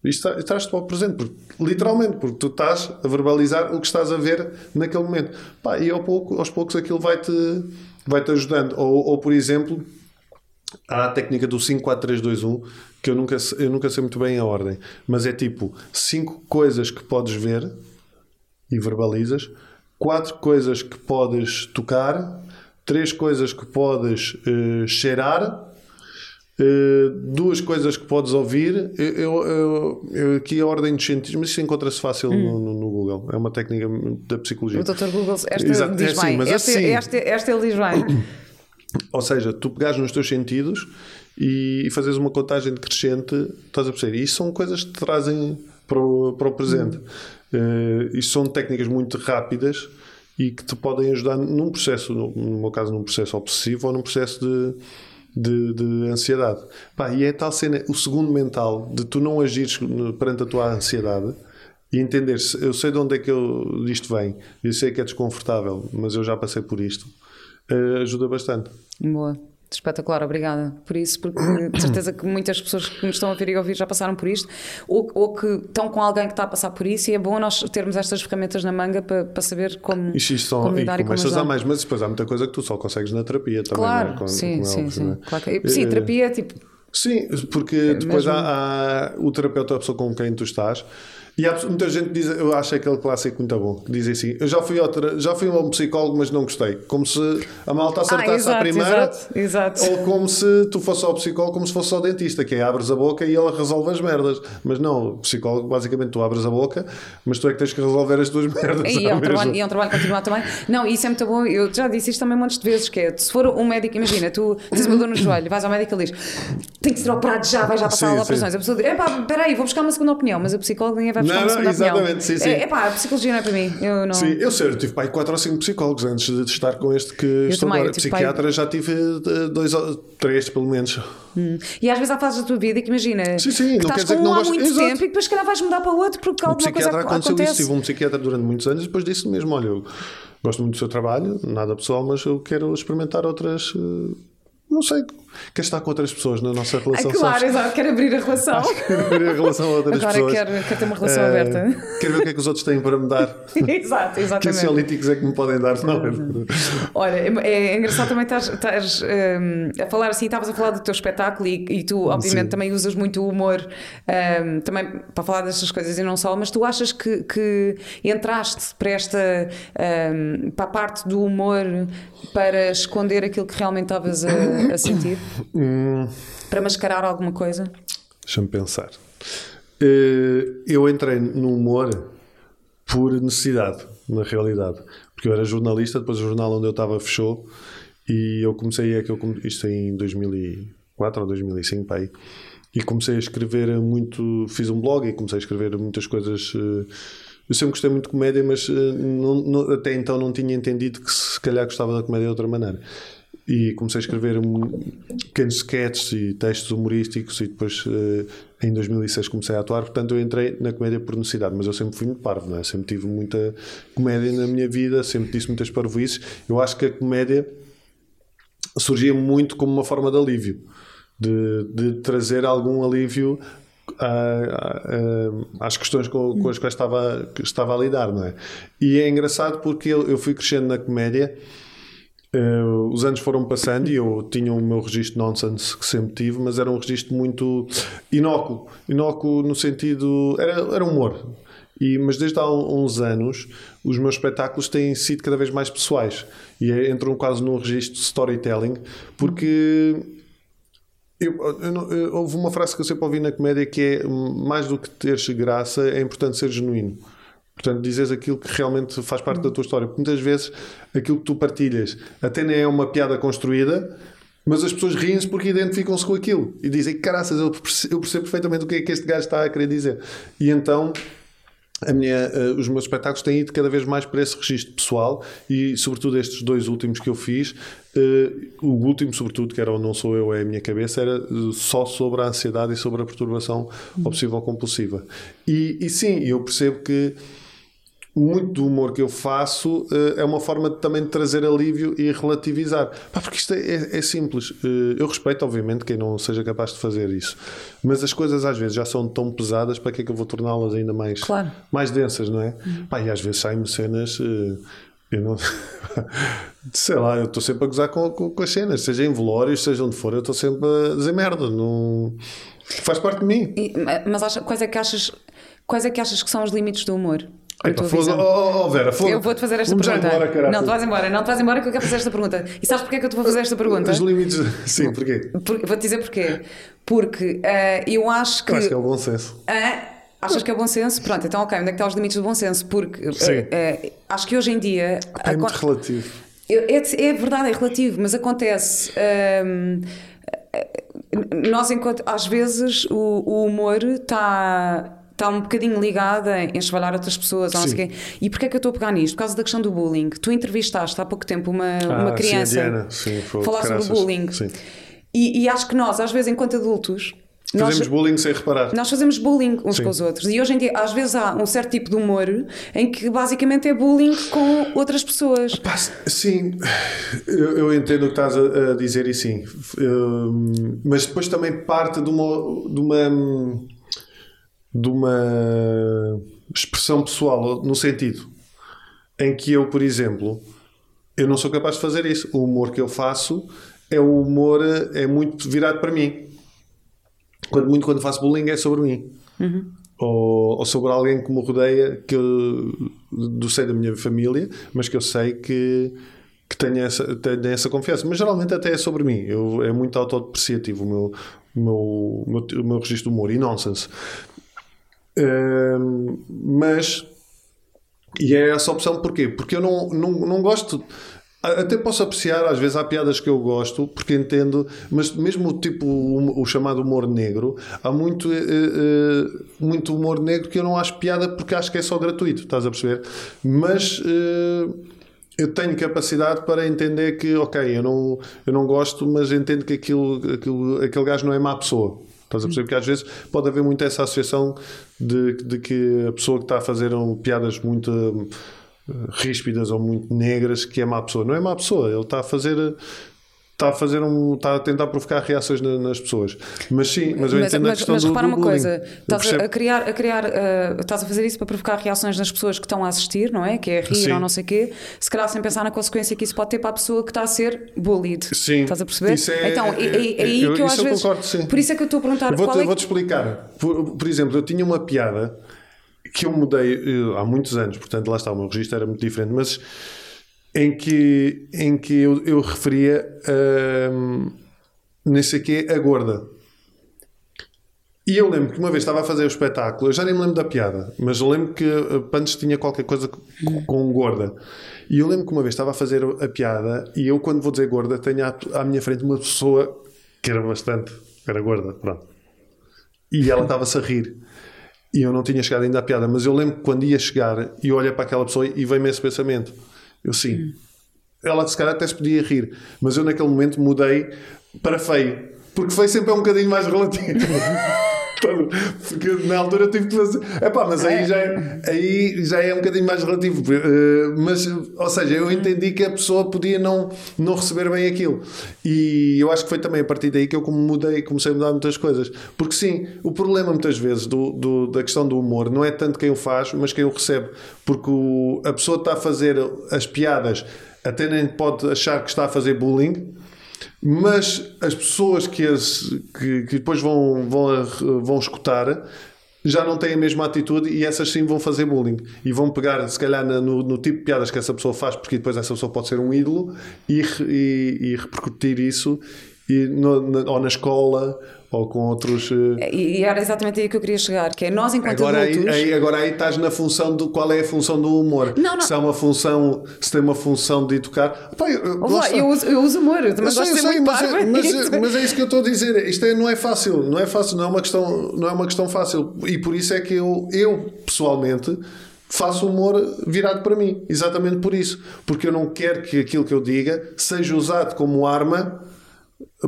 Isto traz-te para o presente, porque, literalmente, porque tu estás a verbalizar o que estás a ver naquele momento. Pá, e ao pouco, aos poucos aquilo vai-te vai -te ajudando. Ou, ou, por exemplo, há a técnica do 5, 4, 3, 2, 1, que eu nunca, eu nunca sei muito bem a ordem, mas é tipo 5 coisas que podes ver e verbalizas, quatro coisas que podes tocar, três coisas que podes uh, cheirar, uh, duas coisas que podes ouvir. Eu, eu, eu, aqui a ordem dos sentidos, mas isso encontra-se fácil hum. no, no, Google. É uma técnica da psicologia. O Dr. Google, esta Exato, diz é assim, bem. Esta, assim, esta, esta ele diz bem. Ou seja, tu pegares nos teus sentidos e, e fazes uma contagem decrescente, estás a perceber? E isso são coisas que te trazem para o, para o presente. Hum. Uh, isto são técnicas muito rápidas e que te podem ajudar num processo, no, meu caso, num processo obsessivo ou num processo de, de, de ansiedade. Pá, e é tal cena, o segundo mental de tu não agires perante a tua ansiedade e entender, se eu sei de onde é que eu, isto vem, eu sei que é desconfortável, mas eu já passei por isto, uh, ajuda bastante. Boa. Espetacular, obrigada por isso, porque de certeza que muitas pessoas que nos estão a ver e a ouvir já passaram por isto, ou, ou, que estão com alguém que está a passar por isso, e é bom nós termos estas ferramentas na manga para, para saber como, isto, isto como lidar e, e como mais, mas depois há muita coisa que tu só consegues na terapia também. Claro, não é? com, sim, com sim, eles, sim. Não é? Claro que, sim, terapia é tipo. Sim, porque depois há, há, o terapeuta, a pessoa com quem tu estás, e há muita gente diz, eu acho aquele clássico muito bom, que diz assim: Eu já fui, ao, já fui a um psicólogo, mas não gostei. Como se a malta acertasse ah, exato, à primeira, exato, exato. ou como se tu fosse ao psicólogo, como se fosse ao dentista, que é abres a boca e ele resolve as merdas. Mas não, o psicólogo, basicamente, tu abres a boca, mas tu é que tens que resolver as duas merdas. E é, um trabalho, é um trabalho continuar também. Não, isso é muito bom. Eu já disse isto também montes de vezes: que é, se for um médico, imagina, tu tens uma dor no joelho, vais ao médico e ele diz: tem que ser operado já, vai já passar sim, operações. Sim. A pessoa diz: espera aí, vou buscar uma segunda opinião, mas o psicólogo ninguém vai não, não, opinião. Sim, sim. É, pá, a psicologia não é para mim. Eu não... Sim, eu sei, eu tive pai 4 ou 5 psicólogos antes de estar com este que eu estou também, agora. Psiquiatra pai... já tive eh, dois ou três, pelo menos. Hum. E às vezes há fases da tua vida que imagina sim, sim, que não estás quer dizer com que não um há muito Exato. tempo e depois se calhar vais mudar para outro porque alguma coisa aconteceu acontece. Isso. Tive um psiquiatra durante muitos anos e depois disse mesmo: olha, eu gosto muito do seu trabalho, nada pessoal, mas eu quero experimentar outras. Uh não sei, quer estar com outras pessoas na nossa relação. Ah, claro, exato, quero abrir a relação. quero abrir a relação a outras Agora pessoas. Quero, quero ter uma relação uh, aberta. Quero ver o que é que os outros têm para me dar. exato, exatamente. Que ansiolíticos é que me podem dar? Não. Olha, é, é engraçado também estás, estás um, a falar assim, estavas a falar do teu espetáculo e, e tu, obviamente, Sim. também usas muito o humor um, também para falar destas coisas e não só, mas tu achas que, que entraste para esta um, para a parte do humor para esconder aquilo que realmente estavas a a sentir? Hum. Para mascarar alguma coisa? Deixa-me pensar. Eh, eu entrei no humor por necessidade, na realidade. Porque eu era jornalista, depois o jornal onde eu estava fechou e eu comecei, é que eu, isto em 2004 ou 2005, pai, e comecei a escrever muito, fiz um blog e comecei a escrever muitas coisas. Eh, eu sempre gostei muito de comédia, mas eh, não, não, até então não tinha entendido que se calhar gostava da comédia de outra maneira e comecei a escrever pequenos sketches e textos humorísticos e depois eh, em 2006 comecei a atuar, portanto eu entrei na comédia por necessidade, mas eu sempre fui muito parvo, é? sempre tive muita comédia na minha vida, sempre disse muitas parvoices. Eu acho que a comédia surgia muito como uma forma de alívio, de, de trazer algum alívio às questões com, com, as quais estava, estava a lidar, não é? E é engraçado porque eu, eu fui crescendo na comédia Uh, os anos foram passando e eu tinha o meu registro nonsense que sempre tive, mas era um registro muito inócuo. Inócuo no sentido. Era, era humor. E, mas desde há uns anos os meus espetáculos têm sido cada vez mais pessoais e é, entram quase num registro de storytelling porque eu, eu, eu, houve uma frase que eu sempre ouvi na comédia que é mais do que teres graça é importante ser genuíno. Portanto, dizes aquilo que realmente faz parte da tua história. Porque muitas vezes aquilo que tu partilhas até nem é uma piada construída, mas as pessoas riem-se porque identificam-se com aquilo e dizem: caraças, eu percebo, perfeitamente o que é que este gajo está a querer dizer. E então. Minha, uh, os meus espetáculos têm ido cada vez mais para esse registro pessoal e, sobretudo, estes dois últimos que eu fiz, uh, o último, sobretudo, que era o Não Sou Eu, é a Minha Cabeça, era uh, só sobre a ansiedade e sobre a perturbação uhum. obsessiva-compulsiva. E, e sim, eu percebo que muito do humor que eu faço uh, é uma forma de, também de trazer alívio e relativizar. Pá, porque isto é, é, é simples. Uh, eu respeito, obviamente, quem não seja capaz de fazer isso. Mas as coisas às vezes já são tão pesadas, para que é que eu vou torná-las ainda mais, claro. mais densas, não é? Uhum. Pá, e às vezes saem-me cenas. Uh, eu não. sei lá, eu estou sempre a gozar com, com, com, as cenas, seja em velórios, seja onde for, eu estou sempre a dizer merda. Não... Faz parte de mim. E, mas acha, quais, é que achas, quais é que achas que são os limites do humor? Epa, foda, oh, oh, Vera, foda. Eu vou-te fazer esta Vamos pergunta. Embora, não, te vais embora, não te vais embora que eu quero fazer esta pergunta. E sabes porquê que eu te vou fazer esta pergunta? Os limites. Sim, porquê? Por, vou-te dizer porquê. Porque uh, eu acho que. Eu acho que é o bom senso. Uh, achas que é o bom senso? Pronto, então ok, onde é que estão os limites do bom senso? Porque uh, acho que hoje em dia. É muito relativo. É, é, verdade, é relativo, mas acontece. Ehm, nós, enquanto, às vezes, o, o humor está está um bocadinho ligada em esvalhar outras pessoas. Não sei quê. E porquê é que eu estou a pegar nisto? Por causa da questão do bullying. Tu entrevistaste há pouco tempo uma, ah, uma criança sim, Diana. Sim, falar sobre o bullying. E, e, acho que nós, às vezes, enquanto adultos, Fazemos Nós- bullying sem reparar. Nós fazemos bullying uns Sim. com os outros. E hoje em dia, às vezes, há um certo tipo de humor em que basicamente é bullying com outras pessoas. Pá, sim, eu, eu entendo o que estás a, a dizer e sim. Mas depois também parte de uma, de uma de uma expressão pessoal, no sentido em que eu, por exemplo, eu não sou capaz de fazer isso. O humor que eu faço é o humor é muito virado para mim. Quando muito quando faço bullying é sobre mim. Ou, ou sobre alguém que me rodeia que eu, do seio da minha família, mas que eu sei que, que tenha, essa, tenha essa confiança. Mas geralmente até é sobre mim. Eu, é muito autodepreciativo o meu, o meu, o meu, o meu registro de humor e nonsense. Mas e é essa opção porquê? Porque eu não, não, não gosto. Até posso apreciar, às vezes há piadas que eu gosto, porque entendo, mas mesmo o tipo, o, o chamado humor negro, há muito, eh, eh, muito humor negro que eu não acho piada porque acho que é só gratuito, estás a perceber? Mas eh, eu tenho capacidade para entender que, ok, eu não, eu não gosto, mas entendo que aquilo, aquilo, aquele gajo não é má pessoa. Estás a perceber? Porque às vezes pode haver muito essa associação de, de que a pessoa que está a fazer um, piadas muito hum, ríspidas ou muito negras que é má pessoa. Não é má pessoa, ele está a fazer. Está a fazer um. Está a tentar provocar reações na- nas pessoas. Mas sim, mas eu Mas, entendo a mas, questão mas do, repara do uma bullying. coisa, Eu estás a, percebo. a criar, a criar uh, estás a fazer isso para provocar reações nas pessoas que estão a assistir, não é? Que é rir Sim. ou não sei o quê, se calhar sem pensar na consequência que isso pode ter para a pessoa que está a ser bullied. Sim. Estás a perceber? Isso é- então, é, é- é aí eu- que eu às eu vezes. concordo, sim. Por isso é que eu estou a perguntar Vou-te é vou-te explicar. Por, por exemplo, eu tinha uma piada que eu mudei eh, há muitos anos, portanto, lá está, o meu registro era muito diferente, mas em que, em que eu, eu referia hum, nem sei quê, a gorda. E eu lembro que uma vez estava a fazer o espetáculo, eu já nem me lembro da piada, mas eu lembro que a Pantes tinha qualquer coisa com, gorda. E eu lembro que uma vez estava a fazer a piada e eu, quando vou dizer gorda, tenho à, à minha frente uma pessoa que era bastante. era gorda, pronto. E ela estava-se a rir. E eu não tinha chegado ainda à piada, mas eu lembro que quando ia chegar e olhei para aquela pessoa e veio-me esse pensamento. Eu sim. Ela se calhar até se podia rir, mas eu naquele momento mudei para feio, porque feio sempre é um bocadinho mais relativo. Porque na altura eu tive que fazer. Epá, mas aí já, é, aí já é um bocadinho mais relativo. Eh, Mas, ou seja, eu entendi que a pessoa podia não, não receber bem aquilo. E eu acho que foi também a partir daí que eu como mudei, comecei a mudar muitas coisas. Porque sim, o problema muitas vezes do, do- da questão do humor não é tanto quem o faz, mas quem o recebe. Porque o- a pessoa está a fazer as piadas, até nem pode achar que está a fazer bullying. Mas as pessoas que, as, que, que depois vão, vão, vão escutar já não têm a mesma atitude e essas sim vão fazer bullying. E vão pegar, se calhar, no, no tipo de piadas que essa pessoa faz, porque depois essa pessoa pode ser um ídolo e, e, e repercutir isso e no- na- ou na escola ou com outros. eh, E, era exatamente aí que eu queria chegar, que é nós enquanto Agora aí, adultos. aí- agora aí estás na função do qual é a função do humor. Não, não. Se há uma função, se tem uma função de educar. Pá, eu, eu, uso, eu uso humor, eu também Eu sei, mas, é, mas, é, mas é isso que eu estou a dizer. Isto é, não é fácil, não é fácil, não é uma questão, não é uma questão fácil. E por isso é que eu, eu pessoalmente faço humor virado para mim, exatamente por isso, porque eu não quero que aquilo que eu diga seja usado como arma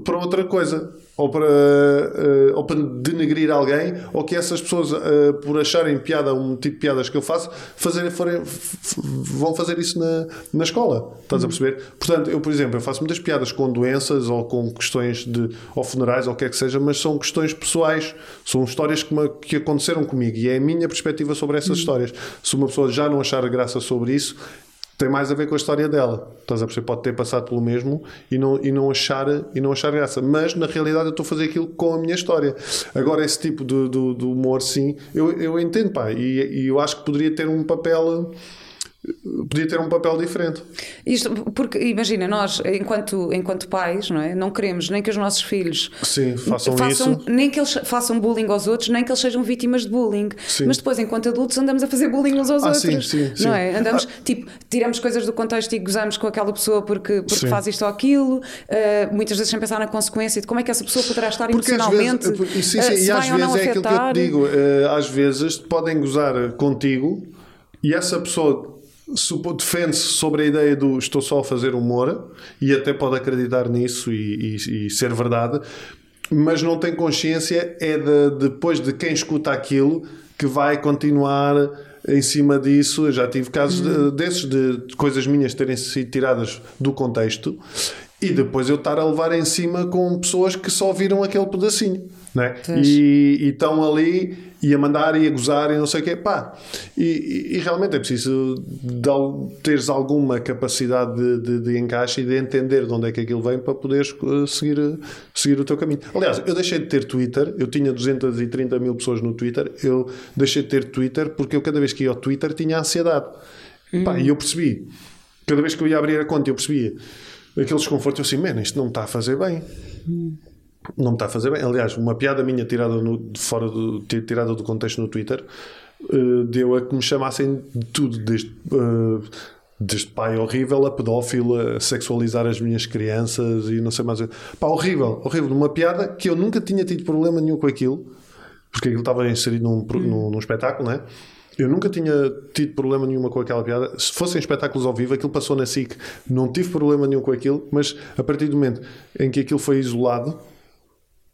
para outra coisa. Ou para, eh, ou para denegrir alguém, ou que essas pessoas, eh, por acharem piada, um tipo de piadas que eu faço, fazerem, forem, vão fazer isso na, na escola. Estás a perceber? Portanto, eu, por exemplo, eu faço muitas piadas com doenças ou com questões de ou funerais ou o que é que seja, mas são questões pessoais, são histórias que, me- que aconteceram comigo e é a minha perspectiva sobre essas histórias. Se uma pessoa já não achar graça sobre isso, tem mais a ver com a história dela. Estás a perceber? Pode ter passado pelo mesmo e não, e não, achar, e não achar graça. Mas, na realidade, eu estou a fazer aquilo com a minha história. Agora, esse tipo de, de- de humor, sim, eu, eu entendo, pá. E, e eu acho que poderia ter um papel... Podia ter um papel diferente. Isto, porque imagina, nós, enquanto, enquanto pais, não, é? não queremos nem que os nossos filhos Sim, façam, façam, isso. nem que eles façam bullying aos outros, nem que eles sejam vítimas de bullying. Sim. Mas depois, enquanto adultos, andamos a fazer bullying uns aos Ah, outros. sim, sim. Não é? Andamos, tipo, tiramos coisas do contexto e gozamos com aquela pessoa porque, porque faz isto ou aquilo, eh, muitas vezes sem pensar na consequência de como é que essa pessoa poderá estar Porque às emocionalmente. vezes, e, sim, eh, sim, se e às vezes é aquilo que eu te digo, eh, às vezes podem gozar contigo e essa pessoa defende-se sobre a ideia do estou só a fazer humor e até pode acreditar nisso e, e- e ser verdade. mas não tem consciência é de, depois de quem escuta aquilo que vai continuar em cima disso. Eu já tive casos de, desses, de coisas minhas terem sido tiradas do contexto e depois eu estar a levar em cima com pessoas que só viram aquele pedacinho. Né? E, estão ali e a mandar e a gozar e não sei o quê. Pá, e, e, e realmente é preciso de, teres alguma capacidade de, de, de, encaixe e de entender de onde é que aquilo vem para poderes uh, seguir, seguir o teu caminho. Aliás, eu deixei de ter Twitter, eu tinha 230 mil pessoas no Twitter, eu deixei de ter Twitter porque eu cada vez que ia ao Twitter tinha ansiedade. Hum. Pá, e eu percebi, cada vez que eu ia abrir a conta, eu percebia aquele desconforto, eu assim, man, isto não me está a fazer bem. Hum não me está a fazer bem. Aliás, uma piada minha tirada no, de fora do, tirada do contexto no Twitter uh, deu a que me chamassem de tudo, desde, uh, desde pai horrível a pedófilo, a sexualizar as minhas crianças e não sei mais. Pá, horrível, horrível. Uma piada que eu nunca tinha tido problema nenhum com aquilo, porque aquilo estava inserido num, num, num espetáculo, não é? Eu nunca tinha tido problema nenhuma com aquela piada. Se fossem espetáculos ao vivo, aquilo passou na SIC, não tive problema nenhum com aquilo, mas a partir do momento em que aquilo foi isolado,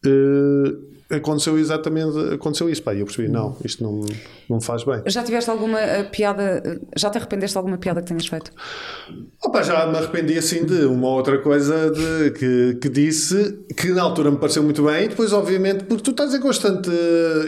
Uh, aconteceu exatamente aconteceu isso. Pá, e eu percebi, não, isto não, não faz bem. Já tiveste alguma eh, piada, já te arrependeste de alguma piada que tenhas feito? Opa, já me arrependi assim de uma outra coisa de, que, que disse que na altura me pareceu muito bem e depois, obviamente, porque tu estás em constante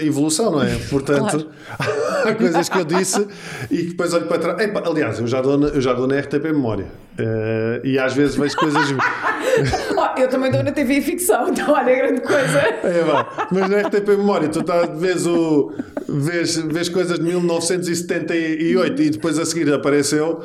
evolução, não é? Portanto, claro. há coisas que eu disse e que depois olho para trás. Epa, aliás, eu já dou na, eu já dou na RTP Memória uh, e às vezes vejo coisas. eu também dou na TV ficção, então olha, grande coisa. É, mas na RTP Memória tu tá, vês, o, vês, vês coisas de 1978 e depois a seguir apareceu.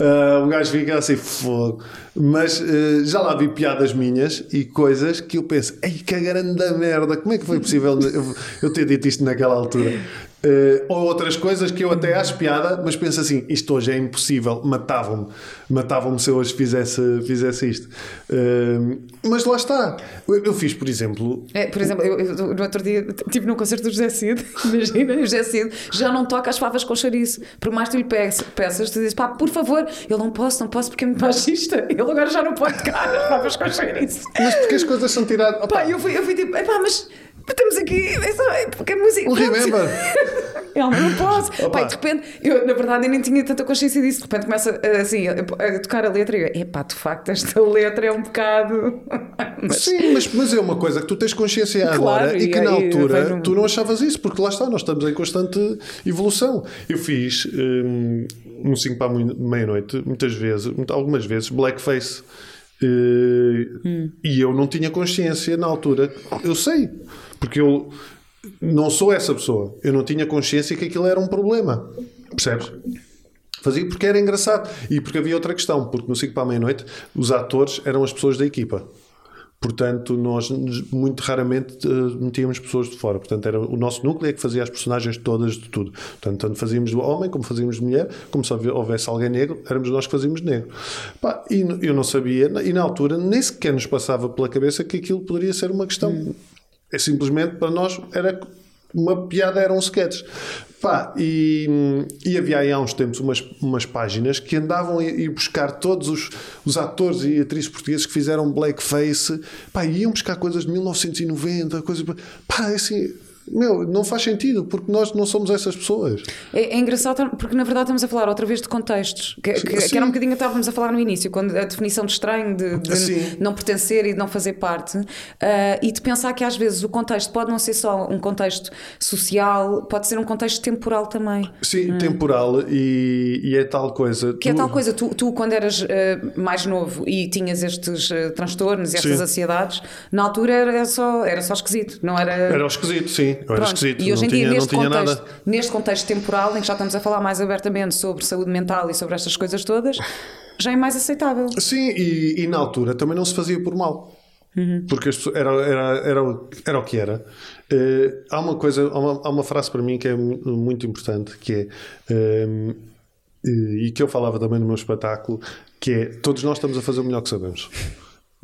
Uh, um gajo fica assim, fogo. Mas uh, já lá vi piadas minhas e coisas que eu penso, ei, que grande merda, como é que foi possível eu, eu ter dito isto naquela altura? Uh, ou outras coisas que eu até acho piada, mas penso assim: isto hoje é impossível, matavam-me, matavam-me se eu hoje fizesse, fizesse isto. Uh, mas lá está. Eu, eu, fiz, por exemplo. É, por exemplo, eu, eu, no outro dia estive num concerto do José Cid, imagina, o José Cid já não toca as favas com chouriço. Por mais que lhe peças, tu dizes, pá, por favor, ele não posso, não posso porque é muito machista. Ele agora já não pode tocar as favas com chouriço. Mas porque as coisas são tiradas. Pá, eu fui, eu fui tipo, pá, mas estamos aqui, é só, é porque a música. O Remember! Ele não posso. Pai, de repente, eu na verdade eu nem tinha tanta consciência disso. De repente começa assim a, tocar a letra e eu, epá, de facto, esta letra é um bocado. mas... Sim, mas, mas é uma coisa que tu tens consciência claro, agora e, e que na altura no... tu não achavas isso, porque lá está, nós estamos em constante evolução. Eu fiz um, um 5 para a meia-noite, muitas vezes, algumas vezes, blackface. Uh, hum. E eu não tinha consciência na altura. Eu sei, porque eu não sou essa pessoa. Eu não tinha consciência que aquilo era um problema. Percebes? Fazia porque era engraçado. E porque havia outra questão, porque no 5 para a meia-noite os atores eram as pessoas da equipa. Portanto, nós muito raramente uh, metíamos pessoas de fora. Portanto, era o nosso núcleo é que fazia as personagens todas de tudo. Portanto, tanto fazíamos homem como fazíamos de mulher, como se houvesse alguém negro, éramos nós que fazíamos negro. Pá, e eu não sabia, e na altura nem sequer nos passava pela cabeça que aquilo poderia ser uma questão. Hum. É simplesmente para nós era uma piada, eram sketches. Pá, e, e havia aí há uns tempos umas, umas páginas que andavam a ir buscar todos os, os atores e atrizes portugueses que fizeram blackface, pá, iam buscar coisas de 1990, coisas. Pá, é assim meu, não faz sentido, porque nós não somos essas pessoas. É, é engraçado, porque na verdade estamos a falar outra vez de contextos, que, que, que era um bocadinho que estávamos a falar no início, quando a definição de estranho, de, de não pertencer e de não fazer parte, uh, e de pensar que às vezes o contexto pode não ser só um contexto social, pode ser um contexto temporal também. Sim, hum. temporal, e, e, é tal coisa. Que é tu... é tal coisa, tu, tu quando eras uh, mais novo e tinhas estes uh, transtornos e estas sim. ansiedades, na altura era só, era só esquisito, não era. Era esquisito, sim. Eu era esquisito. E hoje em dia, neste, contexto, neste contexto temporal, em que já estamos a falar mais abertamente sobre saúde mental e sobre estas coisas todas, já é mais aceitável. Sim, e, e na altura também não se fazia por mal. Uhum. Porque era, era, era, era o que era. Uh, há uma coisa, há uma, há uma, frase para mim que é muito importante, que é. Um, ehm, e que eu falava também no meu espetáculo, que é todos nós estamos a fazer o melhor que sabemos.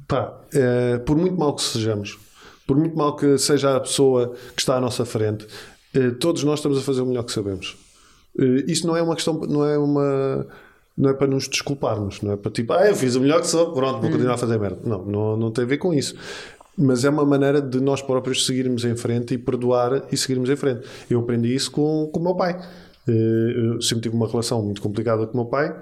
Pá, uh, por muito mal que sejamos, por muito mal que seja a pessoa que está à nossa frente, eh, todos nós estamos a fazer o melhor que sabemos. Eh, isso não é uma questão, não é uma. Não é para nos desculparmos, não é para tipo, ah, eu fiz o melhor que sou, pronto, vou continuar a fazer merda. Não, não, não tem a ver com isso. mas é uma maneira de nós próprios seguirmos em frente e perdoar e seguirmos em frente. Eu aprendi isso com, com o meu pai. Eu sempre tive uma relação muito complicada com o meu pai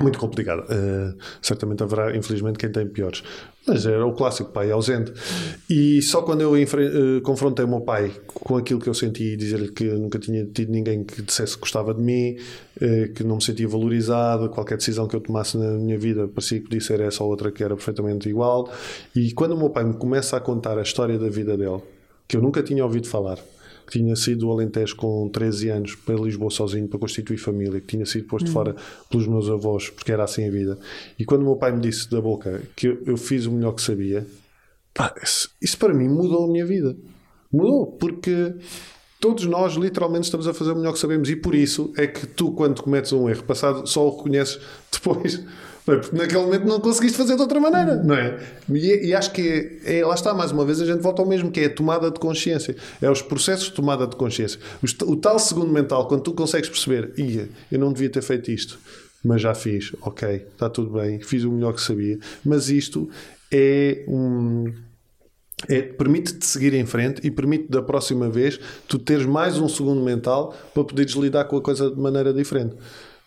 muito complicada. Uh, certamente haverá, infelizmente, quem tem piores. Mas era o clássico pai ausente. E só quando eu uh, confrontei o meu pai com aquilo que eu senti e dizer-lhe que nunca tinha tido ninguém que dissesse que gostava de mim, uh, que não me sentia valorizado, qualquer decisão que eu tomasse na minha vida parecia que podia ser essa ou outra que era perfeitamente igual. E quando o meu pai me começa a contar a história da vida dele, que eu nunca tinha ouvido falar, que tinha sido o Alentejo com 13 anos para Lisboa sozinho para constituir família, que tinha sido posto uhum. fora pelos meus avós, porque era assim a vida. E quando o meu pai me disse da boca que eu, eu fiz o melhor que sabia, pá, isso, isso para mim mudou a minha vida. Mudou, porque todos nós literalmente estamos a fazer o melhor que sabemos e por isso é que tu, quando cometes um erro passado, só o reconheces depois. Porque naquele momento não conseguiste fazer de outra maneira, não é? E, e acho que é, é, lá está, mais uma vez, a gente volta ao mesmo, que é a tomada de consciência. É os processos de tomada de consciência. O, o tal segundo mental, quando tu consegues perceber, ia, eu não devia ter feito isto, mas já fiz, ok, está tudo bem, fiz o melhor que sabia. Mas isto é um. É, permite-te seguir em frente e permite da próxima vez tu teres mais um segundo mental para poderes lidar com a coisa de maneira diferente.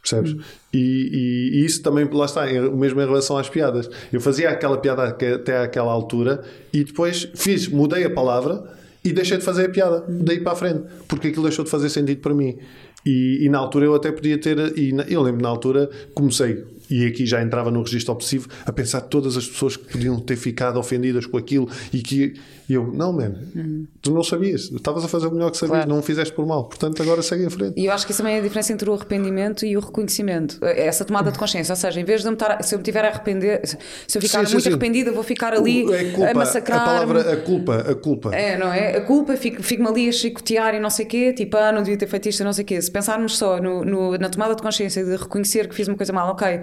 Percebes? Hum. E, e, e, isso também, lá está, o mesmo em relação às piadas. Eu fazia aquela piada até àquela altura e depois fiz, mudei a palavra e deixei de fazer a piada, hum. daí para a frente, porque aquilo deixou de fazer sentido para mim. E, e na altura eu até podia ter, e na, eu lembro na altura, comecei e aqui já entrava no registro obsessivo, a pensar todas as pessoas que podiam ter ficado ofendidas com aquilo e que eu, não, man, uhum. tu não sabias, estavas a fazer o melhor que sabias, claro. não o fizeste por mal, portanto agora segue em frente. E eu acho que isso também é a diferença entre o arrependimento e o reconhecimento, é essa tomada de consciência, ou seja, em vez de me estar, se eu me tiver a arrepender, se eu ficar sim, muito sim, arrependida, vou ficar ali é culpa, a massacrar. A palavra, a culpa, a culpa. É, não é? A culpa, fico-me fico ali a chicotear e não sei o quê, tipo, ah, não devia ter feito isto, não sei o quê. Se pensarmos só no, no, na tomada de consciência de reconhecer que fiz uma coisa mal, ok,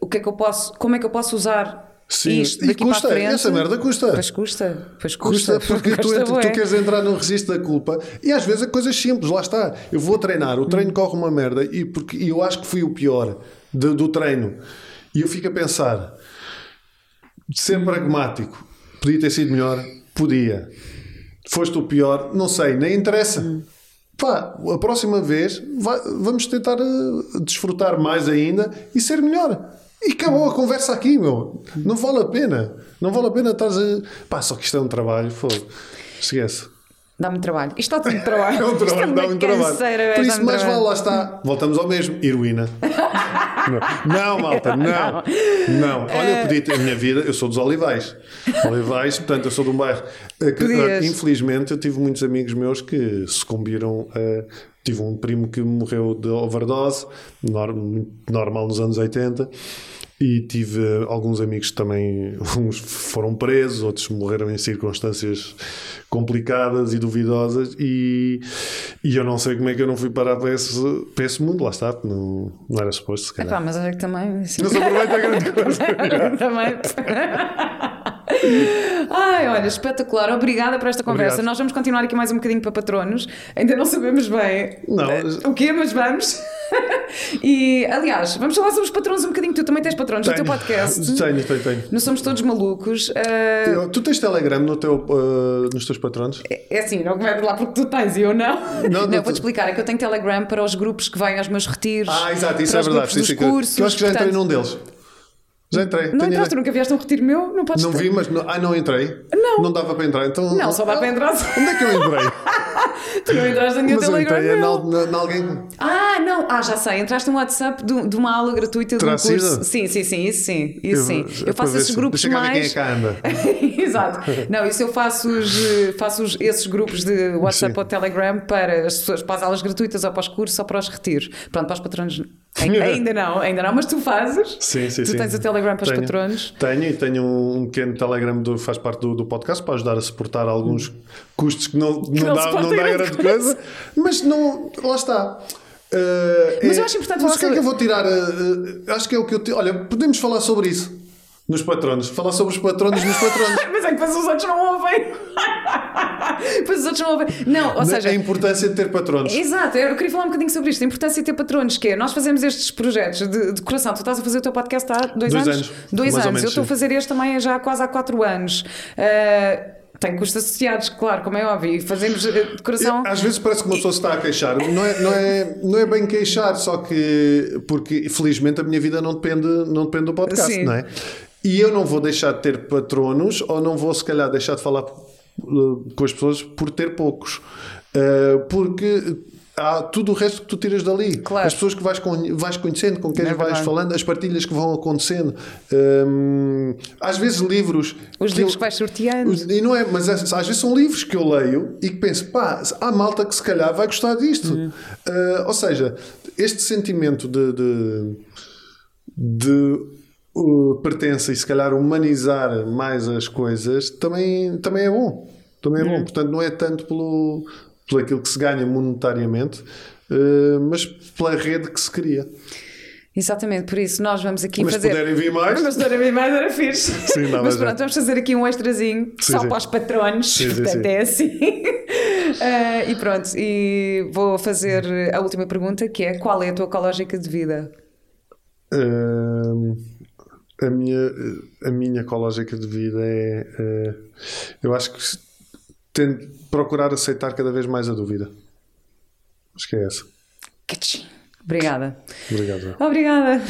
o que é que eu posso, como é que eu posso usar Sim, isto daqui e custa, frente, essa merda custa. Pois custa, pois custa. Custa porque custa tu, tu, queres entrar no registro da culpa e às vezes é coisas simples, lá está. Eu vou treinar, o treino corre uma merda e porque e eu acho que fui o pior de, do treino. E eu fico a pensar, ser pragmático, podia ter sido melhor? Podia. Foste o pior? Não sei, nem interessa. Hum. Pá, a próxima vez vai, vamos tentar uh, desfrutar mais ainda e ser melhor. E acabou a conversa aqui, meu. Não vale a pena. Não vale a pena estar a. Pá, só que isto é um trabalho, foda. Esquece. Dá-me trabalho. Isto dá-me trabalho. é um trabalho, dá-me trabalho. Por isso, mais vale, lá está. Voltamos ao mesmo. Heroína. não. não, malta, não. Não. Olha, eu podia ter a minha vida. Eu sou dos Olivais. Olivais, portanto, eu sou de um bairro. Eh, infelizmente, eu tive muitos amigos meus que sucumbiram a Tive um primo que morreu de overdose, normal nos anos 80. E tive alguns amigos que também, uns foram presos, outros morreram em circunstâncias complicadas e duvidosas. E, e eu não sei como é que eu não fui parar para esse, para esse mundo, lá está, não, não era suposto, se calhar. Epá, mas olha que também. Assim... Se aproveita a grande coisa. também. Ai, olha, espetacular. Obrigada por esta conversa. Obrigado. Nós vamos continuar aqui mais um bocadinho para patronos. Ainda não sabemos bem não. o quê, mas vamos. e, aliás, vamos falar sobre os patrões um bocadinho. Tu também tens patrões tenho. no teu podcast. Tenho, tenho, tenho. Não somos todos malucos. Uh... Tu tens Telegram no teu, uh, nos teus patrões? É, é assim, não começo lá porque tu tens e eu não. Não, não, não vou-te explicar. É que eu tenho Telegram para os grupos que vêm aos meus retiros. Ah, exato, isso é verdade. Cursos, que eu acho que já entrei num deles. Já entrei. Não entraste, nunca vieste um retiro meu? Não podes Não vi, mas. Não, ah, não entrei? Não. Não dava para entrar. Então, não, só dá para entrar. Onde é que eu entrei? tu não entraste na minha mas Telegram. Entrei na, na, alguém. Ah, não. Ah, já sei. Entraste no WhatsApp de, de uma aula gratuita de um curso. Sido? Sim, sim, sim. Isso sim. Isso eu, sim. Eu faço esses grupos mais. Quem é que anda. Exato. Não, isso eu faço, os, faço os, esses grupos de WhatsApp sim. ou Telegram para as pessoas, para as aulas gratuitas ou para os cursos ou para os retiros. Pronto, para os patronos Ainda não, ainda não, mas tu fazes. Sim, sim, tu sim. tens o Telegram para tenho, os patronos. Tenho e tenho um pequeno Telegram que faz parte do, do, podcast para ajudar a suportar alguns custos que não, que não, não, dá, não dá grande coisa. mas não, lá está. Uh, mas é, eu acho importante Mas o que é que eu vou tirar? Uh, acho que é o que eu. Te... Olha, podemos falar sobre isso. Nos patronos. Falar sobre os patronos nos patronos. Mas é que depois os outros não ouvem. Depois os outros vão ver. Não, ou seja. A importância de ter patronos. Exato, eu queria falar um bocadinho sobre isto. A importância de ter patronos, que é nós fazemos estes projetos de decoração. Tu estás a fazer o teu podcast há dois, Dois anos? anos, Dois mais anos. eu estou a fazer este também já quase há quatro anos. Uh, tem custos associados, claro, como é óbvio. E fazemos eh, decoração. Às vezes parece que uma pessoa se está a queixar. Não é, não, é, não é bem queixar, só que porque felizmente a minha vida não depende, não depende do podcast, Sim. não é? E eu não vou deixar de ter patronos ou não vou se calhar deixar de falar uh, com as pessoas por ter poucos. Uh, porque há tudo o resto que tu tiras dali. Claro. As pessoas que vais, vais conhecendo, com quem É vais falando, as partilhas que vão acontecendo. Um, às vezes livros. Os que livros eu- que vais sorteando. os- e não é, mas é- às vezes são livros que eu leio e que penso, pá, há malta que se calhar vai gostar disto. Uhum. Uh, ou seja, este sentimento de, de, de, uh, pertença e se calhar humanizar mais as coisas também, também é bom. Também é Uhum. bom. Portanto, não é tanto pelo, pelo aquilo que se ganha monetariamente, uh, mas pela rede que se cria. Exatamente, por isso nós vamos aqui Mas fazer. puderem vir mais. Mas se puderem vir mais era fixe. Sim, dá mas mais pronto, jeito. vamos fazer aqui um extrazinho Sim, só sim. para os patronos. Sim, sim, portanto, é assim. Ah, e pronto, e vou fazer a última pergunta que é: qual é a tua ecológica de vida? Hum, a minha, a minha ecológica de vida é. eh, eu acho que tento procurar aceitar cada vez mais a dúvida. Acho que é essa. Obrigada. Obrigado. João. Obrigada.